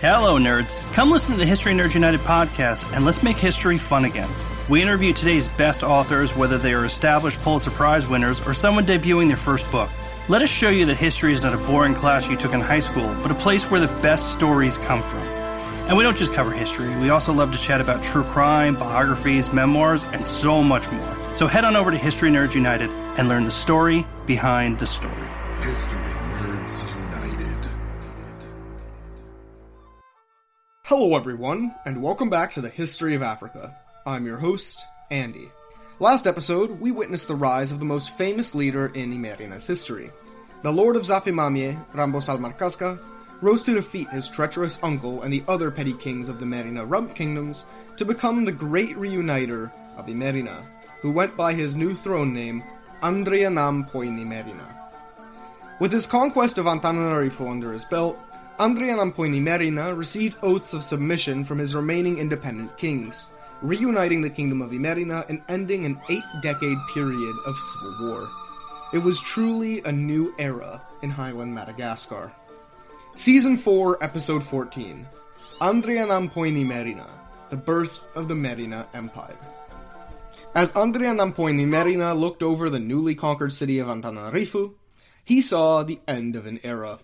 Hello, nerds. Come listen to the History Nerds United podcast and let's make history fun again. We interview today's best authors, whether they are established Pulitzer Prize winners or someone debuting their first book. Let us show you that history is not a boring class you took in high school, but a place where the best stories come from. And we don't just cover history, we also love to chat about true crime, biographies, memoirs, and so much more. So head on over to History Nerds United and learn the story behind the story. History Hello, everyone, and welcome back to the History of Africa. I'm your host, Andy. Last episode, we witnessed the rise of the most famous leader in Imerina's history. The Lord of Zafimamie, Rambo Salmarkazka, rose to defeat his treacherous uncle and the other petty kings of the Merina Rump kingdoms to become the great reuniter of Imerina, who went by his new throne name, Andrianampoinimerina. With his conquest of Antananarivo under his belt, Andrianampoinimerina received oaths of submission from his remaining independent kings, reuniting the kingdom of Imerina and ending an eight decade period of civil war. It was truly a new era in Highland Madagascar. Season 4, Episode 14 Andrianampoinimerina, the birth of the Merina Empire. As Andrianampoinimerina looked over the newly conquered city of Antananarivo, he saw the end of an era.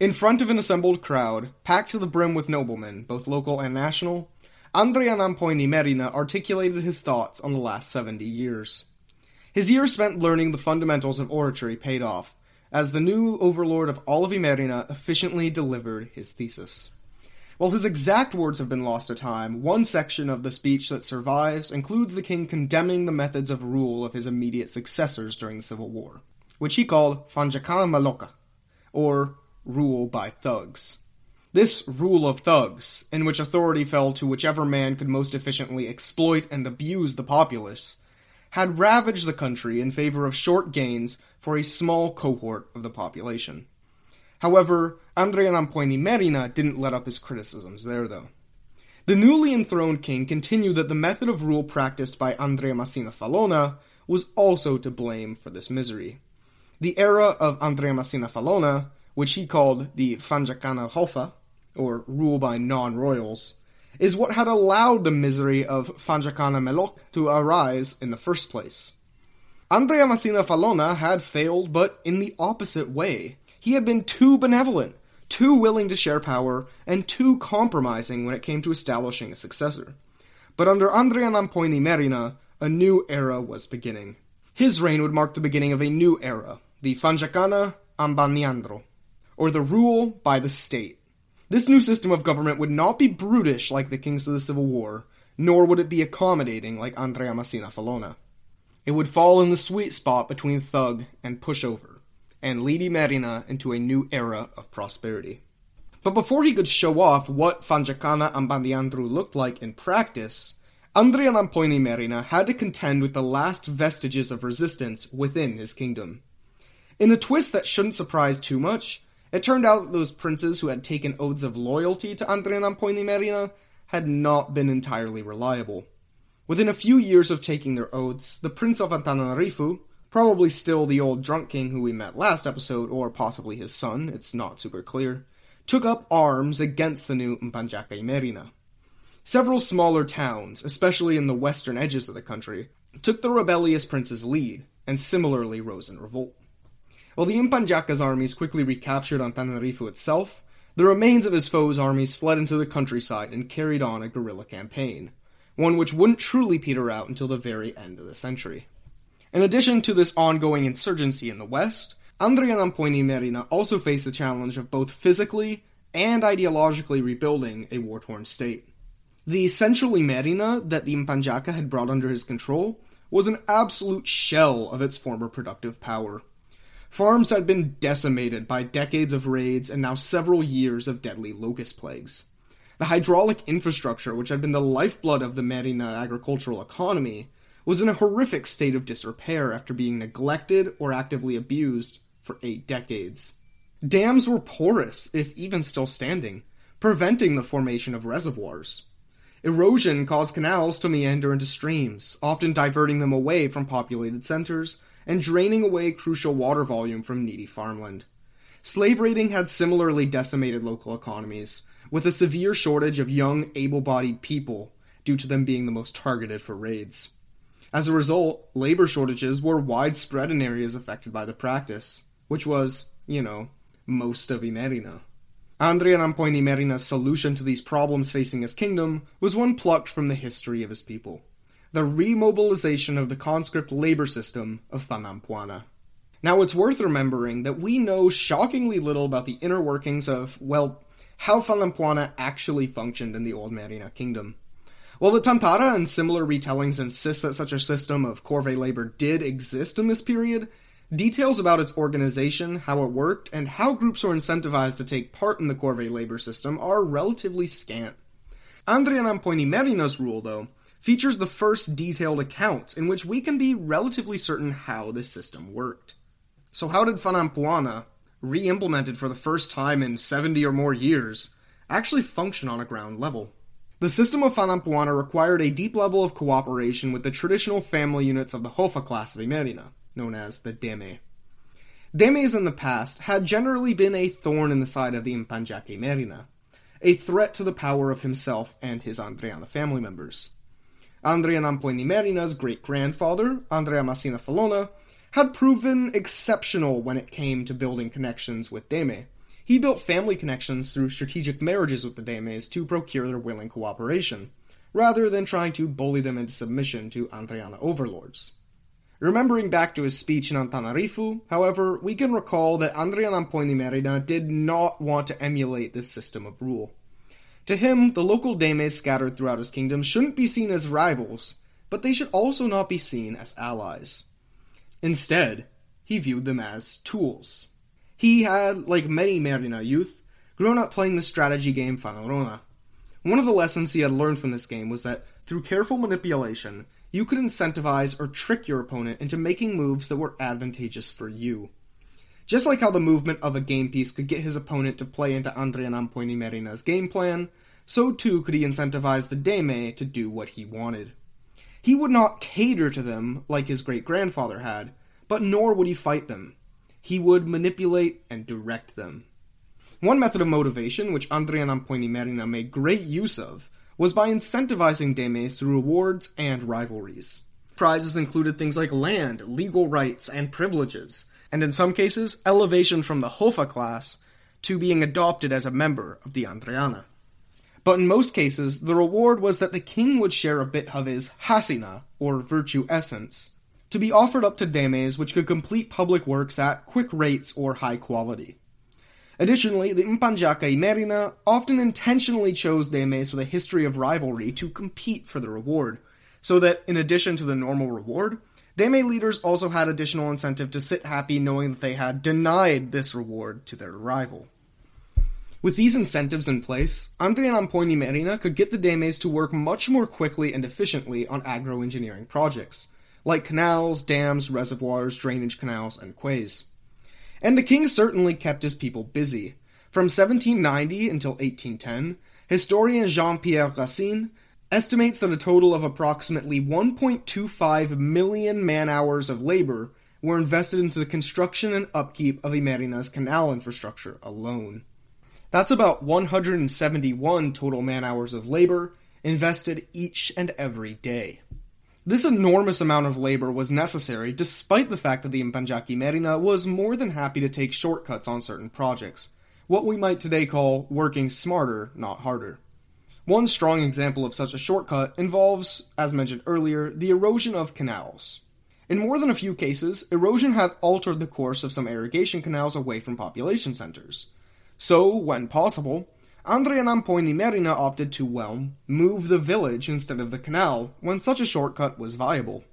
In front of an assembled crowd, packed to the brim with noblemen, both local and national, Andrianampoinimerina articulated his thoughts on the last 70 years. His years spent learning the fundamentals of oratory paid off, as the new overlord of all of Imerina efficiently delivered his thesis. While his exact words have been lost to time, one section of the speech that survives includes the king condemning the methods of rule of his immediate successors during the Civil War, which he called Fanjakana Maloka, or rule by thugs. This rule of thugs, in which authority fell to whichever man could most efficiently exploit and abuse the populace, had ravaged the country in favor of short gains for a small cohort of the population. However, Andrianampoinimerina didn't let up his criticisms there, though. The newly enthroned king continued that the method of rule practiced by Andriamasinavalona was also to blame for this misery. The era of Andriamasinavalona, which he called the Fanjakana Hofa, or rule by non-royals, is what had allowed the misery of Fanjakana Melok to arise in the first place. Andriamasinavalona had failed, but in the opposite way. He had been too benevolent, too willing to share power, and too compromising when it came to establishing a successor. But under Andrianampoinimerina, a new era was beginning. His reign would mark the beginning of a new era, the Fanjakana Ambaniandro, or the rule by the state. This new system of government would not be brutish like the kings of the Civil War, nor would it be accommodating like Andriamasinavalona. It would fall in the sweet spot between thug and pushover, and lead Imerina into a new era of prosperity. But before he could show off what Fanjakana Ambaniandro looked like in practice, Andrianampoinimerina had to contend with the last vestiges of resistance within his kingdom. In a twist that shouldn't surprise too much, it turned out that those princes who had taken oaths of loyalty to Andrianampoinimerina had not been entirely reliable. Within a few years of taking their oaths, the Prince of Antananarivo, probably still the old drunk king who we met last episode, or possibly his son, it's not super clear, took up arms against the new Mpanjaka Merina. Several smaller towns, especially in the western edges of the country, took the rebellious prince's lead, and similarly rose in revolt. While the Mpanjaka's armies quickly recaptured Antananarivo itself, the remains of his foes' armies fled into the countryside and carried on a guerrilla campaign one which wouldn't truly peter out until the very end of the century. In addition to this ongoing insurgency in the West, Andrianampoinimerina also faced the challenge of both physically and ideologically rebuilding a war-torn state. The central Imerina that the Mpanjaka had brought under his control was an absolute shell of its former productive power. Farms had been decimated by decades of raids and now several years of deadly locust plagues. The hydraulic infrastructure, which had been the lifeblood of the Merina agricultural economy, was in a horrific state of disrepair after being neglected or actively abused for eight decades. Dams were porous, if even still standing, preventing the formation of reservoirs. Erosion caused canals to meander into streams, often diverting them away from populated centers and draining away crucial water volume from needy farmland. Slave raiding had similarly decimated local economies, with a severe shortage of young, able bodied people due to them being the most targeted for raids. As a result, labor shortages were widespread in areas affected by the practice, which was, you know, most of Imerina. Andrianampoinimerina's solution to these problems facing his kingdom was one plucked from the history of his people the remobilization of the conscript labor system of Fanampuana. Now, it's worth remembering that we know shockingly little about the inner workings of, well, how Fanampuana actually functioned in the Old Merina kingdom. While the Tantara and similar retellings insist that such a system of corvée labor did exist in this period, details about its organization, how it worked, and how groups were incentivized to take part in the corvée labor system are relatively scant. Andrianampoinimerina's rule, though, features the first detailed accounts in which we can be relatively certain how this system worked. So, how did Fanampuana, re implemented for the first time in 70 or more years, actually function on a ground level? The system of Fanampuana required a deep level of cooperation with the traditional family units of the Hofa class of Imerina, known as the Deme. Demes in the past had generally been a thorn in the side of the Impanjake Merina, a threat to the power of himself and his Andriana family members. Andrianampoinimerina's great grandfather, Andriamasinavalona, had proven exceptional when it came to building connections with Deme. He built family connections through strategic marriages with the Demes to procure their willing cooperation, rather than trying to bully them into submission to Andriana overlords. Remembering back to his speech in Antananarivo, however, we can recall that Andrianampoinimerina did not want to emulate this system of rule. To him, the local Demes scattered throughout his kingdom shouldn't be seen as rivals, but they should also not be seen as allies. Instead, he viewed them as tools. He had, like many Merina youth, grown up playing the strategy game Fanorona. One of the lessons he had learned from this game was that, through careful manipulation, you could incentivize or trick your opponent into making moves that were advantageous for you. Just like how the movement of a game piece could get his opponent to play into Andrianampoinimerina's game plan, so too could he incentivize the Deme to do what he wanted. He would not cater to them like his great grandfather had, but nor would he fight them. He would manipulate and direct them. One method of motivation which Andrianampoinimerina made great use of was by incentivizing Demes through rewards and rivalries. Prizes included things like land, legal rights, and privileges, and in some cases, elevation from the Hofa class to being adopted as a member of the Andriana. But in most cases, the reward was that the king would share a bit of his hasina, or virtue essence, to be offered up to Demes which could complete public works at quick rates or high quality. Additionally, the Impanjaka Merina often intentionally chose Demes with a history of rivalry to compete for the reward, so that in addition to the normal reward, Deme leaders also had additional incentive to sit happy knowing that they had denied this reward to their rival. With these incentives in place, Andrianampoinimerina could get the Demes to work much more quickly and efficiently on agro-engineering projects, like canals, dams, reservoirs, drainage canals, and quays. And the king certainly kept his people busy. From 1790 until 1810, historian Jean-Pierre Racine estimates that a total of approximately 1.25 million man hours of labor were invested into the construction and upkeep of Imerina's canal infrastructure alone. That's about 171 total man hours of labor invested each and every day. This enormous amount of labor was necessary despite the fact that the Impanjaki Merina was more than happy to take shortcuts on certain projects, what we might today call working smarter, not harder. One strong example of such a shortcut involves, as mentioned earlier, the erosion of canals. In more than a few cases, erosion had altered the course of some irrigation canals away from population centers. So, when possible, Andrianampoinimerina opted to, well, move the village instead of the canal when such a shortcut was viable.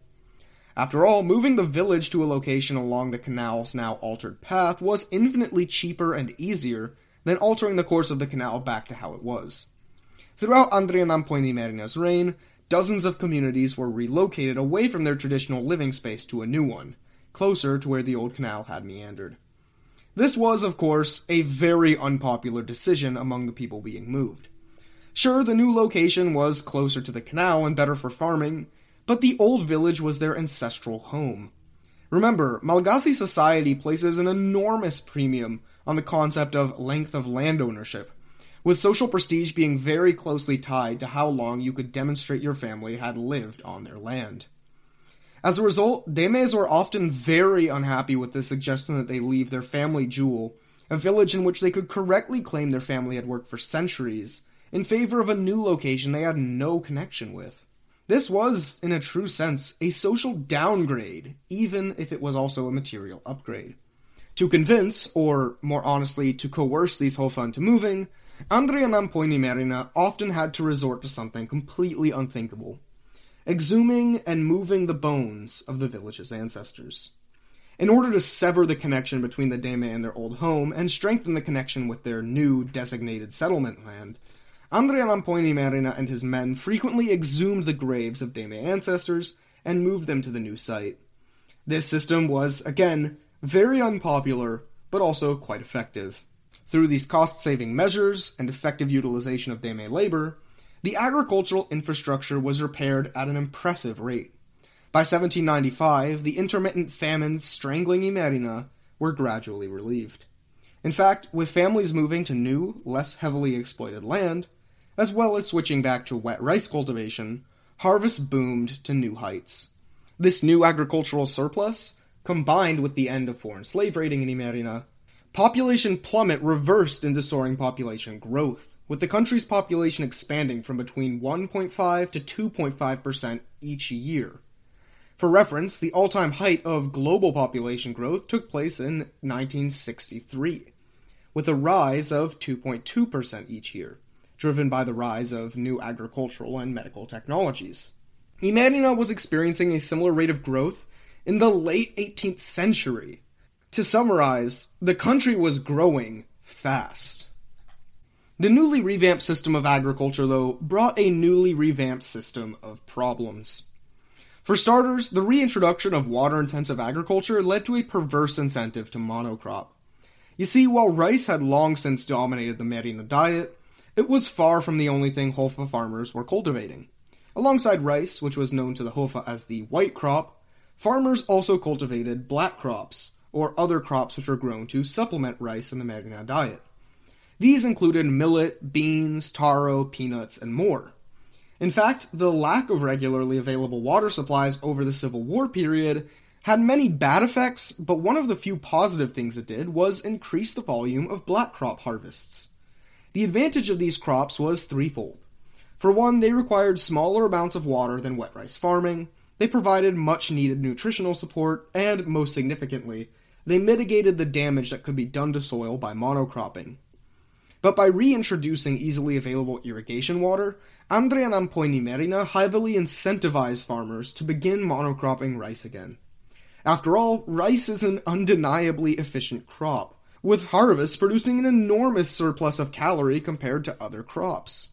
After all, moving the village to a location along the canal's now altered path was infinitely cheaper and easier than altering the course of the canal back to how it was. Throughout Andrianampoinimerina's reign, dozens of communities were relocated away from their traditional living space to a new one, closer to where the old canal had meandered. This was, of course, a very unpopular decision among the people being moved. Sure, the new location was closer to the canal and better for farming, but the old village was their ancestral home. Remember, Malagasy society places an enormous premium on the concept of length of land ownership, with social prestige being very closely tied to how long you could demonstrate your family had lived on their land. As a result, Demes were often very unhappy with the suggestion that they leave their family jewel, a village in which they could correctly claim their family had worked for centuries, in favor of a new location they had no connection with. This was, in a true sense, a social downgrade, even if it was also a material upgrade. To convince, or more honestly, to coerce these Hofa to moving, Andrianampoinimerina often had to resort to something completely unthinkable exhuming and moving the bones of the village's ancestors. In order to sever the connection between the Deme and their old home and strengthen the connection with their new designated settlement land, Andrianampoinimerina and his men frequently exhumed the graves of Deme ancestors and moved them to the new site. This system was, again, very unpopular, but also quite effective. Through these cost saving measures and effective utilization of Deme labor, the agricultural infrastructure was repaired at an impressive rate. By 1795, the intermittent famines strangling Imerina were gradually relieved. In fact, with families moving to new, less heavily exploited land, as well as switching back to wet rice cultivation, harvests boomed to new heights. This new agricultural surplus, combined with the end of foreign slave raiding in Imerina, population plummet reversed into soaring population growth, with the country's population expanding from between 1.5 to 2.5% each year. For reference, the all time height of global population growth took place in 1963, with a rise of 2.2% each year driven by the rise of new agricultural and medical technologies. Imerina was experiencing a similar rate of growth in the late 18th century. To summarize, the country was growing fast. The newly revamped system of agriculture, though, brought a newly revamped system of problems. For starters, the reintroduction of water intensive agriculture led to a perverse incentive to monocrop. You see, while rice had long since dominated the Merina diet, it was far from the only thing Hofa farmers were cultivating. Alongside rice, which was known to the Hofa as the white crop, farmers also cultivated black crops, or other crops which were grown to supplement rice in the Merina diet. These included millet, beans, taro, peanuts, and more. In fact, the lack of regularly available water supplies over the Civil War period had many bad effects, but one of the few positive things it did was increase the volume of black crop harvests. The advantage of these crops was threefold. For one, they required smaller amounts of water than wet rice farming, they provided much needed nutritional support, and, most significantly, they mitigated the damage that could be done to soil by monocropping. But by reintroducing easily available irrigation water, Andrianampoinimerina heavily incentivized farmers to begin monocropping rice again. After all, rice is an undeniably efficient crop with harvests producing an enormous surplus of calorie compared to other crops.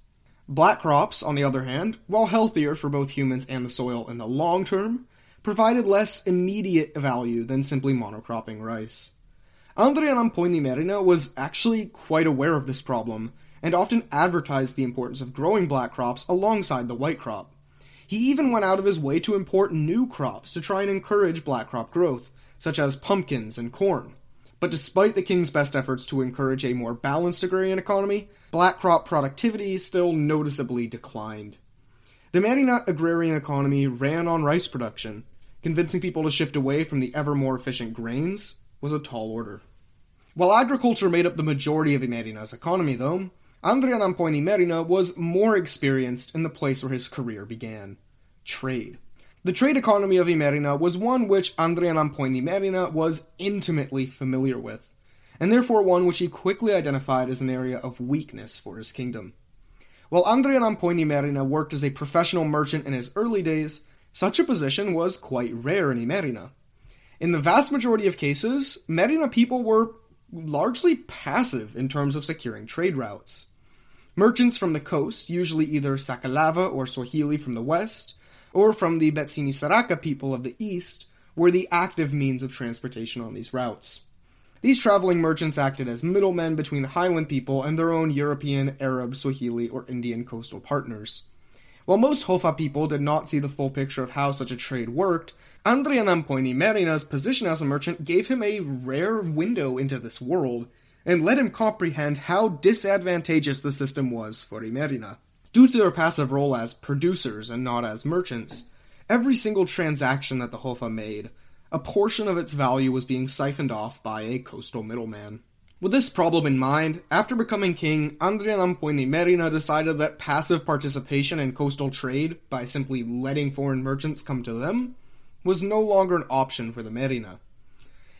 Black crops, on the other hand, while healthier for both humans and the soil in the long term, provided less immediate value than simply monocropping rice. Andrianampoinimerina was actually quite aware of this problem, and often advertised the importance of growing black crops alongside the white crop. He even went out of his way to import new crops to try and encourage black crop growth, such as pumpkins and corn. But despite the king's best efforts to encourage a more balanced agrarian economy, black crop productivity still noticeably declined. The Merina agrarian economy ran on rice production. Convincing people to shift away from the ever more efficient grains was a tall order. While agriculture made up the majority of Imerina's economy, though, Andrianampoinimerina was more experienced in the place where his career began trade. The trade economy of Imerina was one which Andrianampoinimerina was intimately familiar with, and therefore one which he quickly identified as an area of weakness for his kingdom. While Andrianampoinimerina worked as a professional merchant in his early days, such a position was quite rare in Imerina. In the vast majority of cases, Merina people were largely passive in terms of securing trade routes. Merchants from the coast, usually either Sakalava or Swahili from the west, or from the Betsimisaraka people of the east, were the active means of transportation on these routes. These traveling merchants acted as middlemen between the Highland people and their own European, Arab, Swahili, or Indian coastal partners. While most Hofa people did not see the full picture of how such a trade worked, Andrianampoinimerina's position as a merchant gave him a rare window into this world, and let him comprehend how disadvantageous the system was for Imerina. Due to their passive role as producers and not as merchants, every single transaction that the Hofa made, a portion of its value was being siphoned off by a coastal middleman. With this problem in mind, after becoming king, Andrea Andrian Merina decided that passive participation in coastal trade, by simply letting foreign merchants come to them, was no longer an option for the Merina.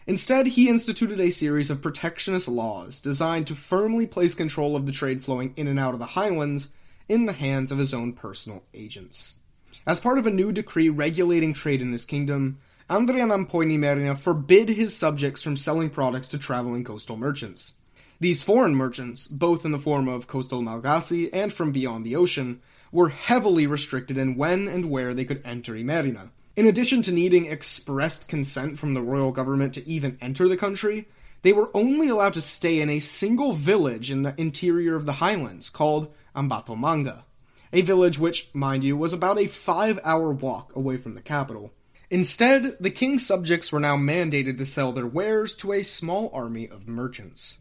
Instead, he instituted a series of protectionist laws designed to firmly place control of the trade flowing in and out of the highlands in the hands of his own personal agents. As part of a new decree regulating trade in his kingdom, Andrea Merina forbid his subjects from selling products to traveling coastal merchants. These foreign merchants, both in the form of coastal Malagasy and from beyond the ocean, were heavily restricted in when and where they could enter Imerina. In addition to needing expressed consent from the royal government to even enter the country, they were only allowed to stay in a single village in the interior of the highlands called Ambatomanga, a village which, mind you, was about a five hour walk away from the capital. Instead, the king's subjects were now mandated to sell their wares to a small army of merchants.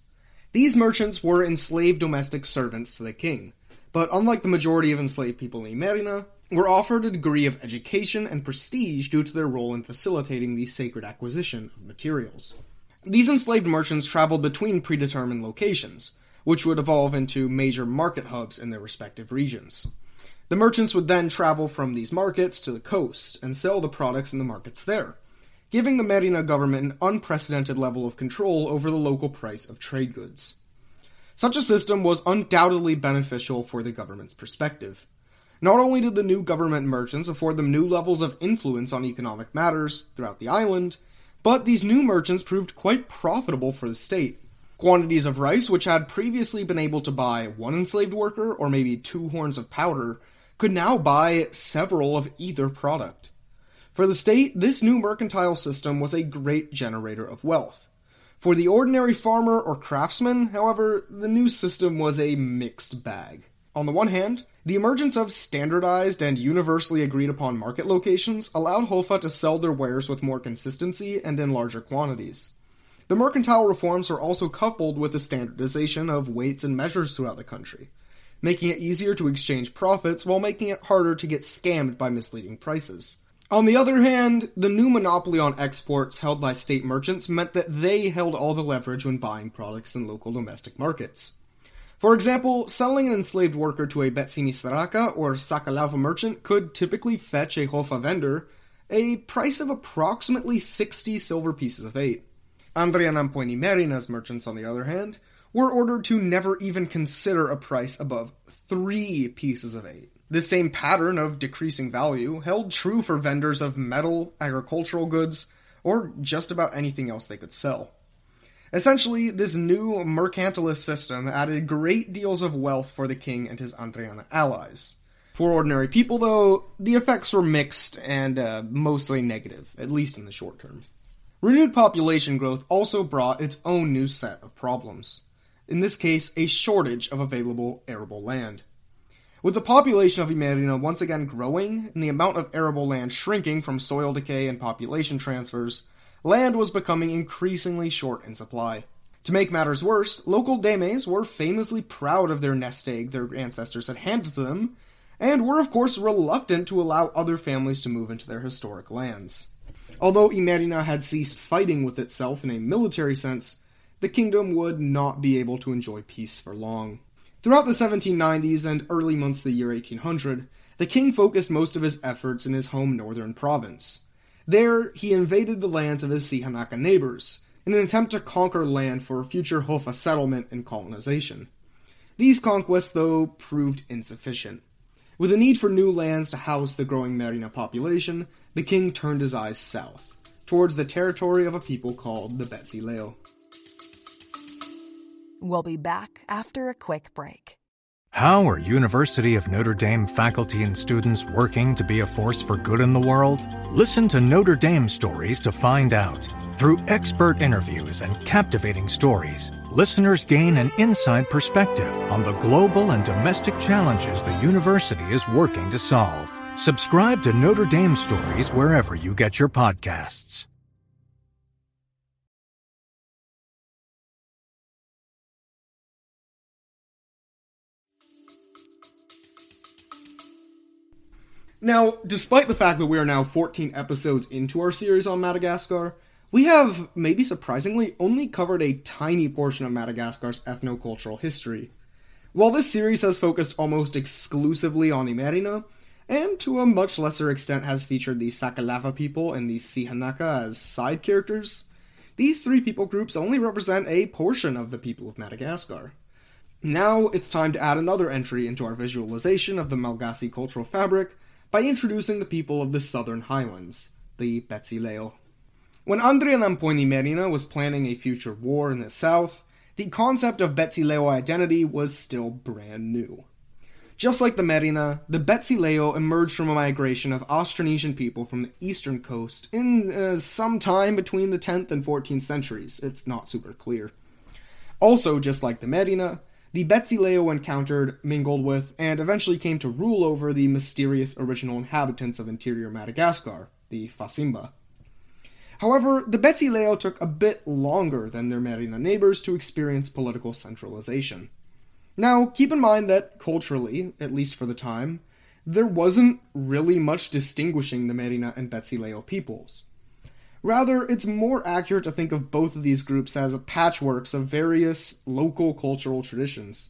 These merchants were enslaved domestic servants to the king, but unlike the majority of enslaved people in Merina, were offered a degree of education and prestige due to their role in facilitating the sacred acquisition of materials. These enslaved merchants traveled between predetermined locations, which would evolve into major market hubs in their respective regions. The merchants would then travel from these markets to the coast and sell the products in the markets there, giving the Merina government an unprecedented level of control over the local price of trade goods. Such a system was undoubtedly beneficial for the government's perspective. Not only did the new government merchants afford them new levels of influence on economic matters throughout the island, but these new merchants proved quite profitable for the state. Quantities of rice, which had previously been able to buy one enslaved worker or maybe two horns of powder, could now buy several of either product. For the state, this new mercantile system was a great generator of wealth. For the ordinary farmer or craftsman, however, the new system was a mixed bag. On the one hand, the emergence of standardized and universally agreed upon market locations allowed Hofa to sell their wares with more consistency and in larger quantities. The mercantile reforms were also coupled with the standardization of weights and measures throughout the country, making it easier to exchange profits while making it harder to get scammed by misleading prices. On the other hand, the new monopoly on exports held by state merchants meant that they held all the leverage when buying products in local domestic markets. For example, selling an enslaved worker to a Betsimisaraka or Sakalava merchant could typically fetch a Hofa vendor a price of approximately 60 silver pieces of eight. Andrianampoinimerina's merchants, on the other hand, were ordered to never even consider a price above three pieces of eight. This same pattern of decreasing value held true for vendors of metal, agricultural goods, or just about anything else they could sell. Essentially, this new mercantilist system added great deals of wealth for the king and his Andriana allies. For ordinary people, though, the effects were mixed and uh, mostly negative, at least in the short term. Renewed population growth also brought its own new set of problems in this case, a shortage of available arable land. With the population of Imerina once again growing and the amount of arable land shrinking from soil decay and population transfers, land was becoming increasingly short in supply. To make matters worse, local Demes were famously proud of their nest egg their ancestors had handed to them, and were of course reluctant to allow other families to move into their historic lands. Although Imerina had ceased fighting with itself in a military sense, the kingdom would not be able to enjoy peace for long. Throughout the 1790s and early months of the year 1800, the king focused most of his efforts in his home northern province. There, he invaded the lands of his Sihanaka neighbors, in an attempt to conquer land for future Hofa settlement and colonization. These conquests, though, proved insufficient. With a need for new lands to house the growing Merina population, the king turned his eyes south, towards the territory of a people called the Betsileo. We'll be back after a quick break. How are University of Notre Dame faculty and students working to be a force for good in the world? Listen to Notre Dame stories to find out. Through expert interviews and captivating stories, listeners gain an inside perspective on the global and domestic challenges the university is working to solve. Subscribe to Notre Dame Stories wherever you get your podcasts. Now, despite the fact that we are now 14 episodes into our series on Madagascar, we have, maybe surprisingly, only covered a tiny portion of Madagascar's ethno-cultural history. While this series has focused almost exclusively on Imerina, and to a much lesser extent has featured the Sakalava people and the Sihanaka as side characters, these three people groups only represent a portion of the people of Madagascar. Now it's time to add another entry into our visualization of the Malagasy cultural fabric by introducing the people of the Southern Highlands, the Betsileo. When Andrianampoinimerina was planning a future war in the south, the concept of Betsileo identity was still brand new. Just like the Merina, the Betsileo emerged from a migration of Austronesian people from the eastern coast in uh, some time between the 10th and 14th centuries. It's not super clear. Also, just like the Merina, the Betsileo encountered, mingled with, and eventually came to rule over the mysterious original inhabitants of interior Madagascar, the Vazimba. However, the Betsileo took a bit longer than their Merina neighbors to experience political centralization. Now, keep in mind that culturally, at least for the time, there wasn't really much distinguishing the Merina and Betsileo peoples. Rather, it's more accurate to think of both of these groups as patchworks of various local cultural traditions.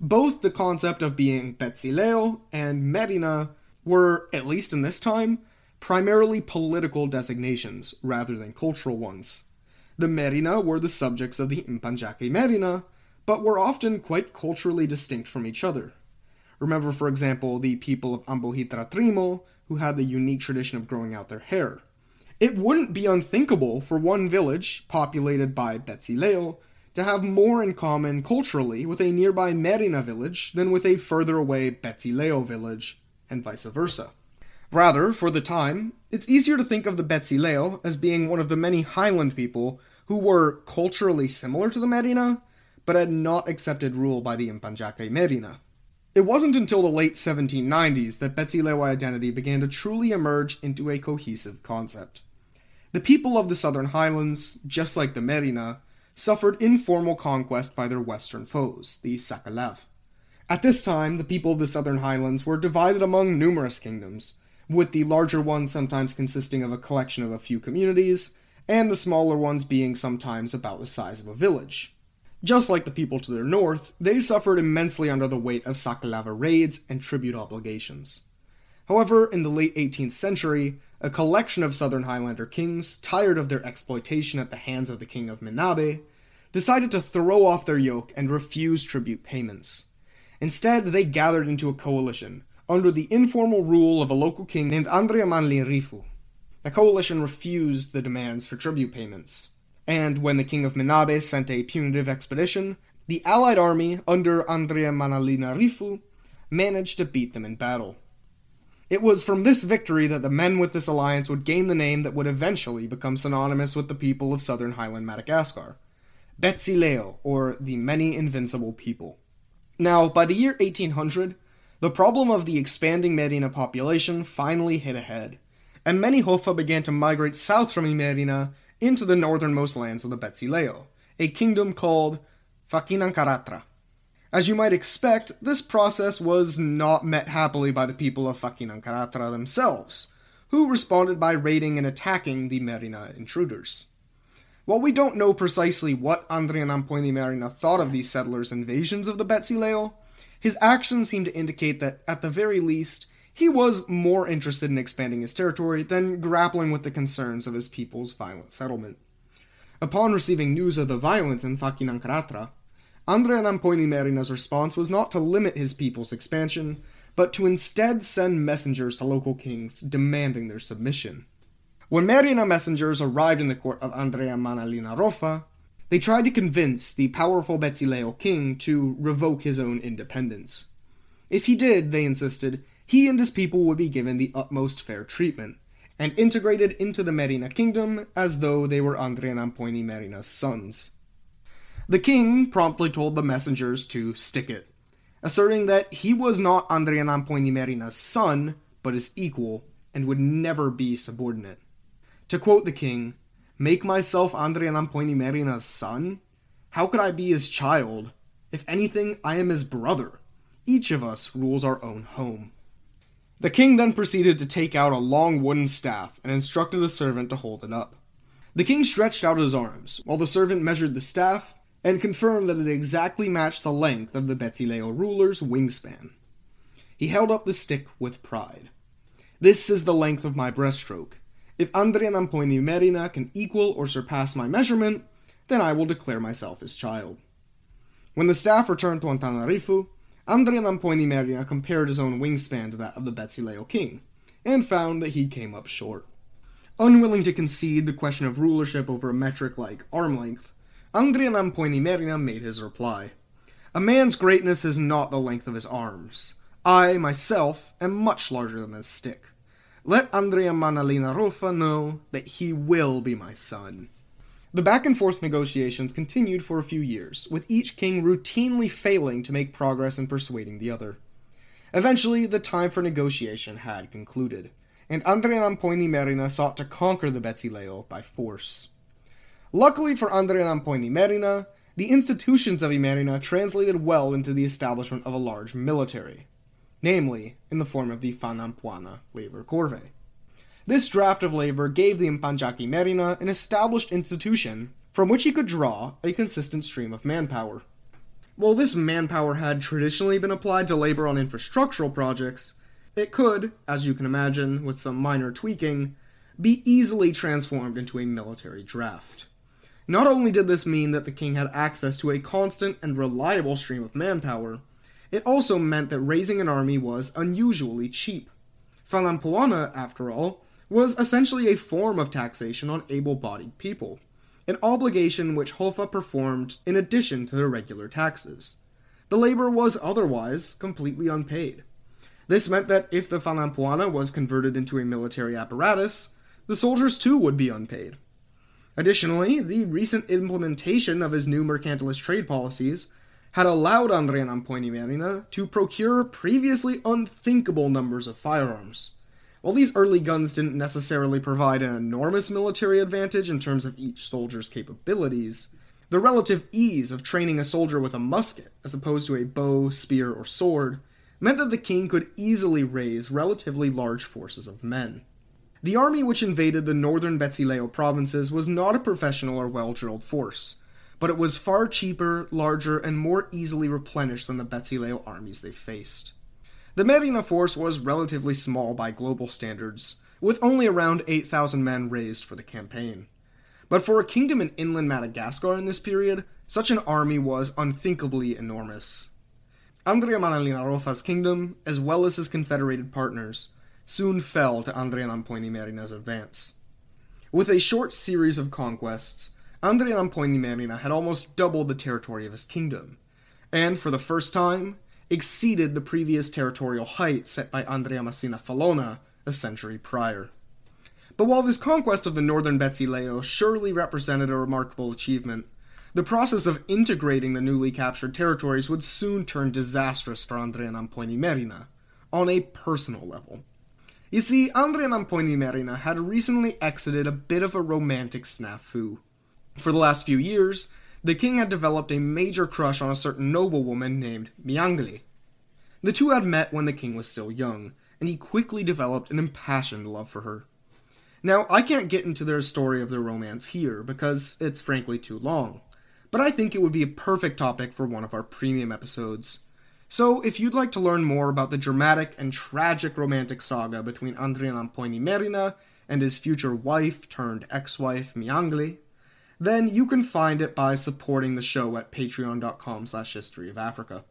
Both the concept of being Betsileo and Merina were, at least in this time, primarily political designations rather than cultural ones. The Merina were the subjects of the Mpanjake Merina, but were often quite culturally distinct from each other. Remember, for example, the people of Ambohitra Trimo, who had the unique tradition of growing out their hair. It wouldn't be unthinkable for one village, populated by Betsileo, to have more in common culturally with a nearby Merina village than with a further away Betsileo village, and vice versa. Rather, for the time, it's easier to think of the Betsileo as being one of the many highland people who were culturally similar to the Merina, but had not accepted rule by the Mpanjake Merina. It wasn't until the late 1790s that Betsileo identity began to truly emerge into a cohesive concept. The people of the Southern Highlands, just like the Merina, suffered informal conquest by their western foes, the Sakalav. At this time, the people of the Southern Highlands were divided among numerous kingdoms, with the larger ones sometimes consisting of a collection of a few communities, and the smaller ones being sometimes about the size of a village. Just like the people to their north, they suffered immensely under the weight of Sakalava raids and tribute obligations. However, in the late 18th century, a collection of southern Highlander kings, tired of their exploitation at the hands of the king of Menabe, decided to throw off their yoke and refuse tribute payments. Instead, they gathered into a coalition, under the informal rule of a local king named Andrea Manlirifu. The coalition refused the demands for tribute payments, and when the king of Menabe sent a punitive expedition, the allied army, under Andrea Manlirifu, managed to beat them in battle. It was from this victory that the men with this alliance would gain the name that would eventually become synonymous with the people of southern highland Madagascar Betsileo, or the Many Invincible People. Now, by the year 1800, the problem of the expanding Merina population finally hit ahead, and many Hofa began to migrate south from Imerina into the northernmost lands of the Betsileo, a kingdom called Vakinankaratra. As you might expect, this process was not met happily by the people of Vakinankaratra themselves, who responded by raiding and attacking the Merina intruders. While we don't know precisely what Andrianampoinimerina thought of these settlers' invasions of the Betsileo, his actions seem to indicate that, at the very least, he was more interested in expanding his territory than grappling with the concerns of his people's violent settlement. Upon receiving news of the violence in Vakinankaratra, Andrianampoinimerina's response was not to limit his people's expansion, but to instead send messengers to local kings demanding their submission. When Merina messengers arrived in the court of Andrea Manalina Rofa, they tried to convince the powerful Betsileo king to revoke his own independence. If he did, they insisted, he and his people would be given the utmost fair treatment, and integrated into the Merina kingdom as though they were Andrianampoinimerina's sons. The king promptly told the messengers to stick it, asserting that he was not Andrianampoinimerina's son, but his equal, and would never be subordinate. To quote the king, Make myself Andrianampoinimerina's son? How could I be his child? If anything, I am his brother. Each of us rules our own home. The king then proceeded to take out a long wooden staff and instructed a servant to hold it up. The king stretched out his arms, while the servant measured the staff and confirmed that it exactly matched the length of the Betsileo ruler's wingspan. He held up the stick with pride. This is the length of my breaststroke. If Andrea Merina can equal or surpass my measurement, then I will declare myself his child. When the staff returned to Antananarivo, Andrea Merina compared his own wingspan to that of the Betsileo king, and found that he came up short. Unwilling to concede the question of rulership over a metric like arm length, Andrianampoinimerina made his reply. A man's greatness is not the length of his arms. I, myself, am much larger than this stick. Let Andrea Manalina Rofa know that he will be my son. The back and forth negotiations continued for a few years, with each king routinely failing to make progress in persuading the other. Eventually, the time for negotiation had concluded, and Andrianampoinimerina sought to conquer the Betsileo by force. Luckily for Andrianampoinimerina, the institutions of Imerina translated well into the establishment of a large military, namely in the form of the Fanampuana labor corvée. This draft of labor gave the Mpanjaki Merina an established institution from which he could draw a consistent stream of manpower. While this manpower had traditionally been applied to labor on infrastructural projects, it could, as you can imagine, with some minor tweaking, be easily transformed into a military draft. Not only did this mean that the king had access to a constant and reliable stream of manpower, it also meant that raising an army was unusually cheap. Falampuana, after all, was essentially a form of taxation on able bodied people, an obligation which Hofa performed in addition to their regular taxes. The labor was otherwise completely unpaid. This meant that if the Falampuana was converted into a military apparatus, the soldiers too would be unpaid. Additionally, the recent implementation of his new mercantilist trade policies had allowed Andrianampoinimerina to procure previously unthinkable numbers of firearms. While these early guns didn't necessarily provide an enormous military advantage in terms of each soldier's capabilities, the relative ease of training a soldier with a musket as opposed to a bow, spear, or sword meant that the king could easily raise relatively large forces of men. The army which invaded the northern Betsileo provinces was not a professional or well drilled force, but it was far cheaper, larger, and more easily replenished than the Betsileo armies they faced. The Merina force was relatively small by global standards, with only around 8,000 men raised for the campaign. But for a kingdom in inland Madagascar in this period, such an army was unthinkably enormous. Andrea Manalina Rofa's kingdom, as well as his confederated partners, soon fell to Nampoini Merina's advance. With a short series of conquests, Nampoini Merina had almost doubled the territory of his kingdom, and for the first time, exceeded the previous territorial height set by Andriamasinavalona a century prior. But while this conquest of the northern Betsileo surely represented a remarkable achievement, the process of integrating the newly captured territories would soon turn disastrous for Andrianampoinimerina, on a personal level. You see, Andrianampoinimerina had recently exited a bit of a romantic snafu. For the last few years, the king had developed a major crush on a certain noblewoman named Miangle. The two had met when the king was still young, and he quickly developed an impassioned love for her. Now, I can't get into their story of their romance here, because it's frankly too long but I think it would be a perfect topic for one of our premium episodes. So, if you'd like to learn more about the dramatic and tragic romantic saga between Andrianampoinimerina and his future wife turned ex-wife Miangle, then you can find it by supporting the show at patreon.com slash history of Africa.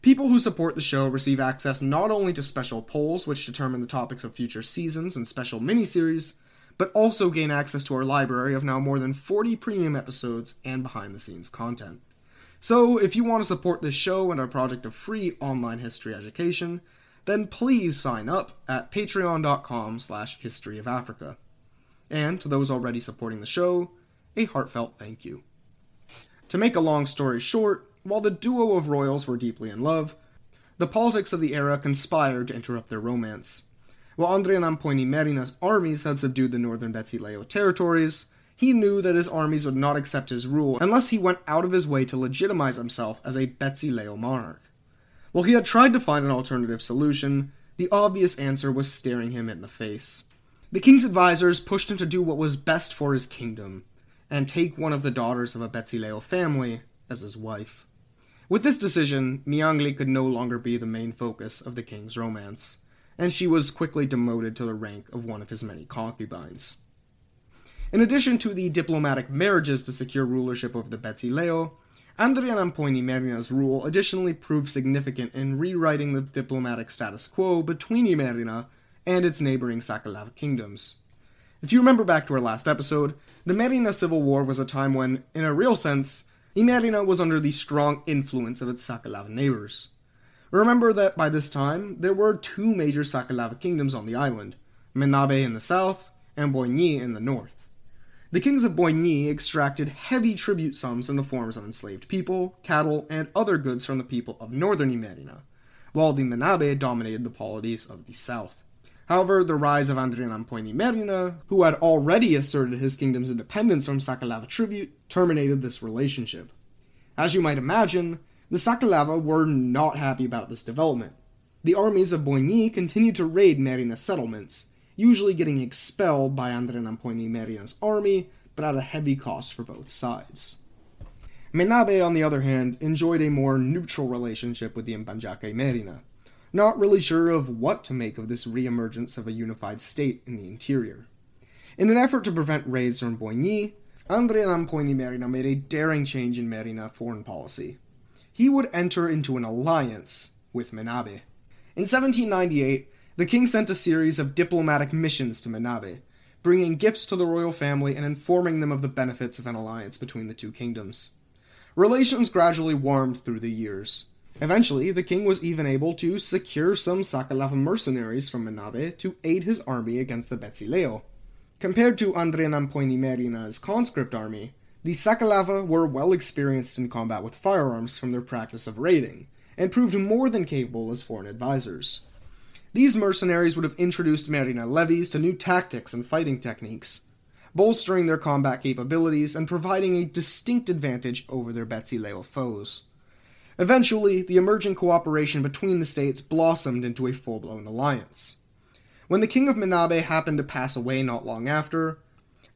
People who support the show receive access not only to special polls which determine the topics of future seasons and special miniseries, but also gain access to our library of now more than 40 premium episodes and behind the scenes content. So, if you want to support this show and our project of free online history education, then please sign up at patreon.com slash history of Africa. And to those already supporting the show, a heartfelt thank you. To make a long story short, while the duo of royals were deeply in love, the politics of the era conspired to interrupt their romance. While Andrianampoinimerina's armies had subdued the northern Betsileo territories, he knew that his armies would not accept his rule unless he went out of his way to legitimize himself as a Betsileo monarch. While he had tried to find an alternative solution, The obvious answer was staring him in the face. The king's advisors pushed him to do what was best for his kingdom, and take one of the daughters of a Betsileo family as his wife. With this decision, Miangli could no longer be the main focus of the king's romance, and she was quickly demoted to the rank of one of his many concubines. In addition to the diplomatic marriages to secure rulership over the Betsileo, Andrianampoinimerina's rule additionally proved significant in rewriting the diplomatic status quo between Imerina and its neighboring Sakalava kingdoms. If you remember back to our last episode, the Merina Civil War was a time when, in a real sense, Imerina was under the strong influence of its Sakalava neighbors. Remember that by this time, there were two major Sakalava kingdoms on the island Menabe in the south and Boina in the north. The kings of Boina extracted heavy tribute sums in the forms of enslaved people, cattle, and other goods from the people of northern Imerina, while the Menabe dominated the polities of the south. However, the rise of Andrian Merina, who had already asserted his kingdom's independence from Sakalava tribute, terminated this relationship. As you might imagine, the Sakalava were not happy about this development. The armies of Boina continued to raid Merina settlements, usually getting expelled by Andrianampoinimerina's army, but at a heavy cost for both sides. Menabe, on the other hand, enjoyed a more neutral relationship with the Mpanjaka Merina, not really sure of what to make of this reemergence of a unified state in the interior. In an effort to prevent raids from Boina, Andre Nampoini Merina made a daring change in Merina foreign policy. He would enter into an alliance with Menabe. In 1798, the king sent a series of diplomatic missions to Menabe, bringing gifts to the royal family and informing them of the benefits of an alliance between the two kingdoms. Relations gradually warmed through the years. Eventually, the king was even able to secure some Sakalava mercenaries from Menabe to aid his army against the Betsileo. Compared to Andrianampoinimerina's conscript army, the Sakalava were well experienced in combat with firearms from their practice of raiding, and proved more than capable as foreign advisors. These mercenaries would have introduced Merina levies to new tactics and fighting techniques, bolstering their combat capabilities and providing a distinct advantage over their Betsileo foes. Eventually, the emerging cooperation between the states blossomed into a full blown alliance. When the king of Menabe happened to pass away not long after,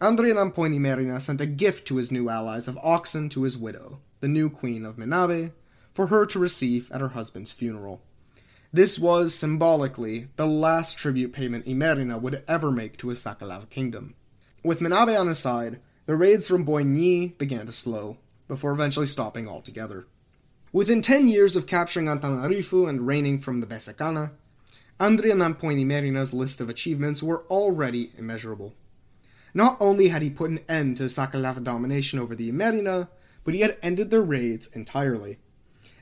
Andrianampoinimerina sent a gift to his new allies of oxen to his widow, the new queen of Menabe, for her to receive at her husband's funeral. This was, symbolically, the last tribute payment Imerina would ever make to his Sakalava kingdom. With Menabe on his side, the raids from Boina began to slow, before eventually stopping altogether. Within ten years of capturing Antananarivo and reigning from the Besakana, Andrianampoinimerina's list of achievements were already immeasurable. Not only had he put an end to Sakalava domination over the Imerina, but he had ended their raids entirely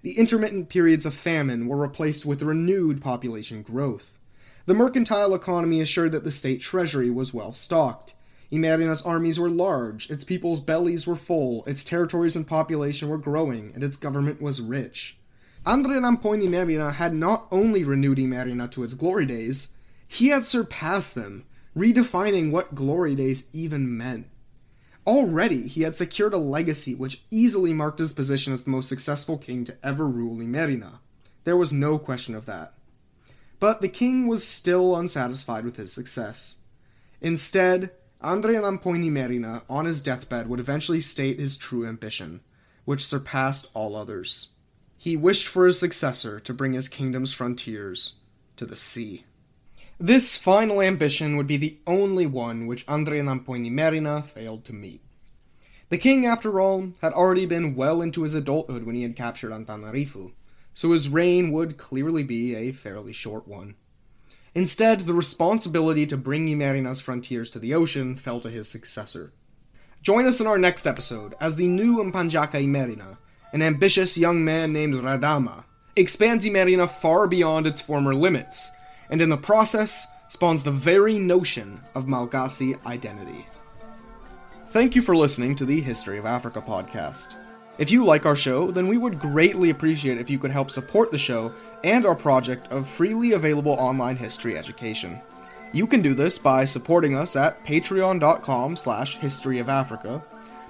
the intermittent periods of famine were replaced with renewed population growth. The mercantile economy assured that the state treasury was well stocked. Imerina's armies were large, its people's bellies were full, its territories and population were growing, and its government was rich. Andrianampoinimerina had not only renewed Imerina to its glory days, he had surpassed them, redefining what glory days even meant. Already, he had secured a legacy which easily marked his position as the most successful king to ever rule Imerina. There was no question of that. But the king was still unsatisfied with his success. Instead, Andrianampoinimerina, on his deathbed, would eventually state his true ambition, which surpassed all others. He wished for his successor to bring his kingdom's frontiers to the sea. This final ambition would be the only one which Andrianampoinimerina failed to meet. The king, after all, had already been well into his adulthood when he had captured Antananarivo, so his reign would clearly be a fairly short one. Instead, the responsibility to bring Imerina's frontiers to the ocean fell to his successor. Join us in our next episode as the new Mpanjaka Imerina, an ambitious young man named Radama, expands Imerina far beyond its former limits and in the process spawns the very notion of Malagasy identity. Thank you for listening to the History of Africa podcast. If you like our show, then we would greatly appreciate if you could help support the show and our project of freely available online history education. You can do this by supporting us at patreon.com slash historyofafrica,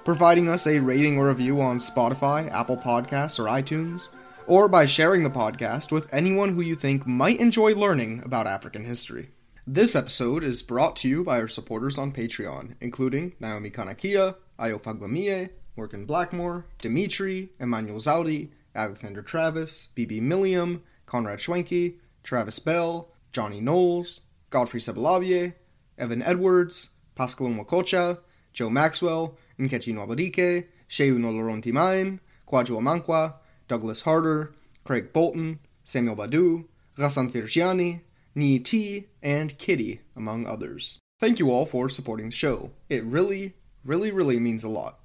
providing us a rating or review on Spotify, Apple Podcasts, or iTunes, or by sharing the podcast with anyone who you think might enjoy learning about African history. This episode is brought to you by our supporters on Patreon, including Naomi Kanakia, Ayo Fagbamie, Morgan Blackmore, Dimitri, Emmanuel Zaudi, Alexander Travis, BB Milliam, Conrad Schwenke, Travis Bell, Johnny Knowles, Godfrey Sebelavier, Evan Edwards, Pascal Mwakocha, Joe Maxwell, Nkechi Nwabadike, Sheu Noloronti Main, Kwadwo Amankwa, Douglas Harder, Craig Bolton, Samuel Badu, Ghassan Firjiani, Ni T, and Kitty, among others. Thank you all for supporting the show. It really, really, really means a lot.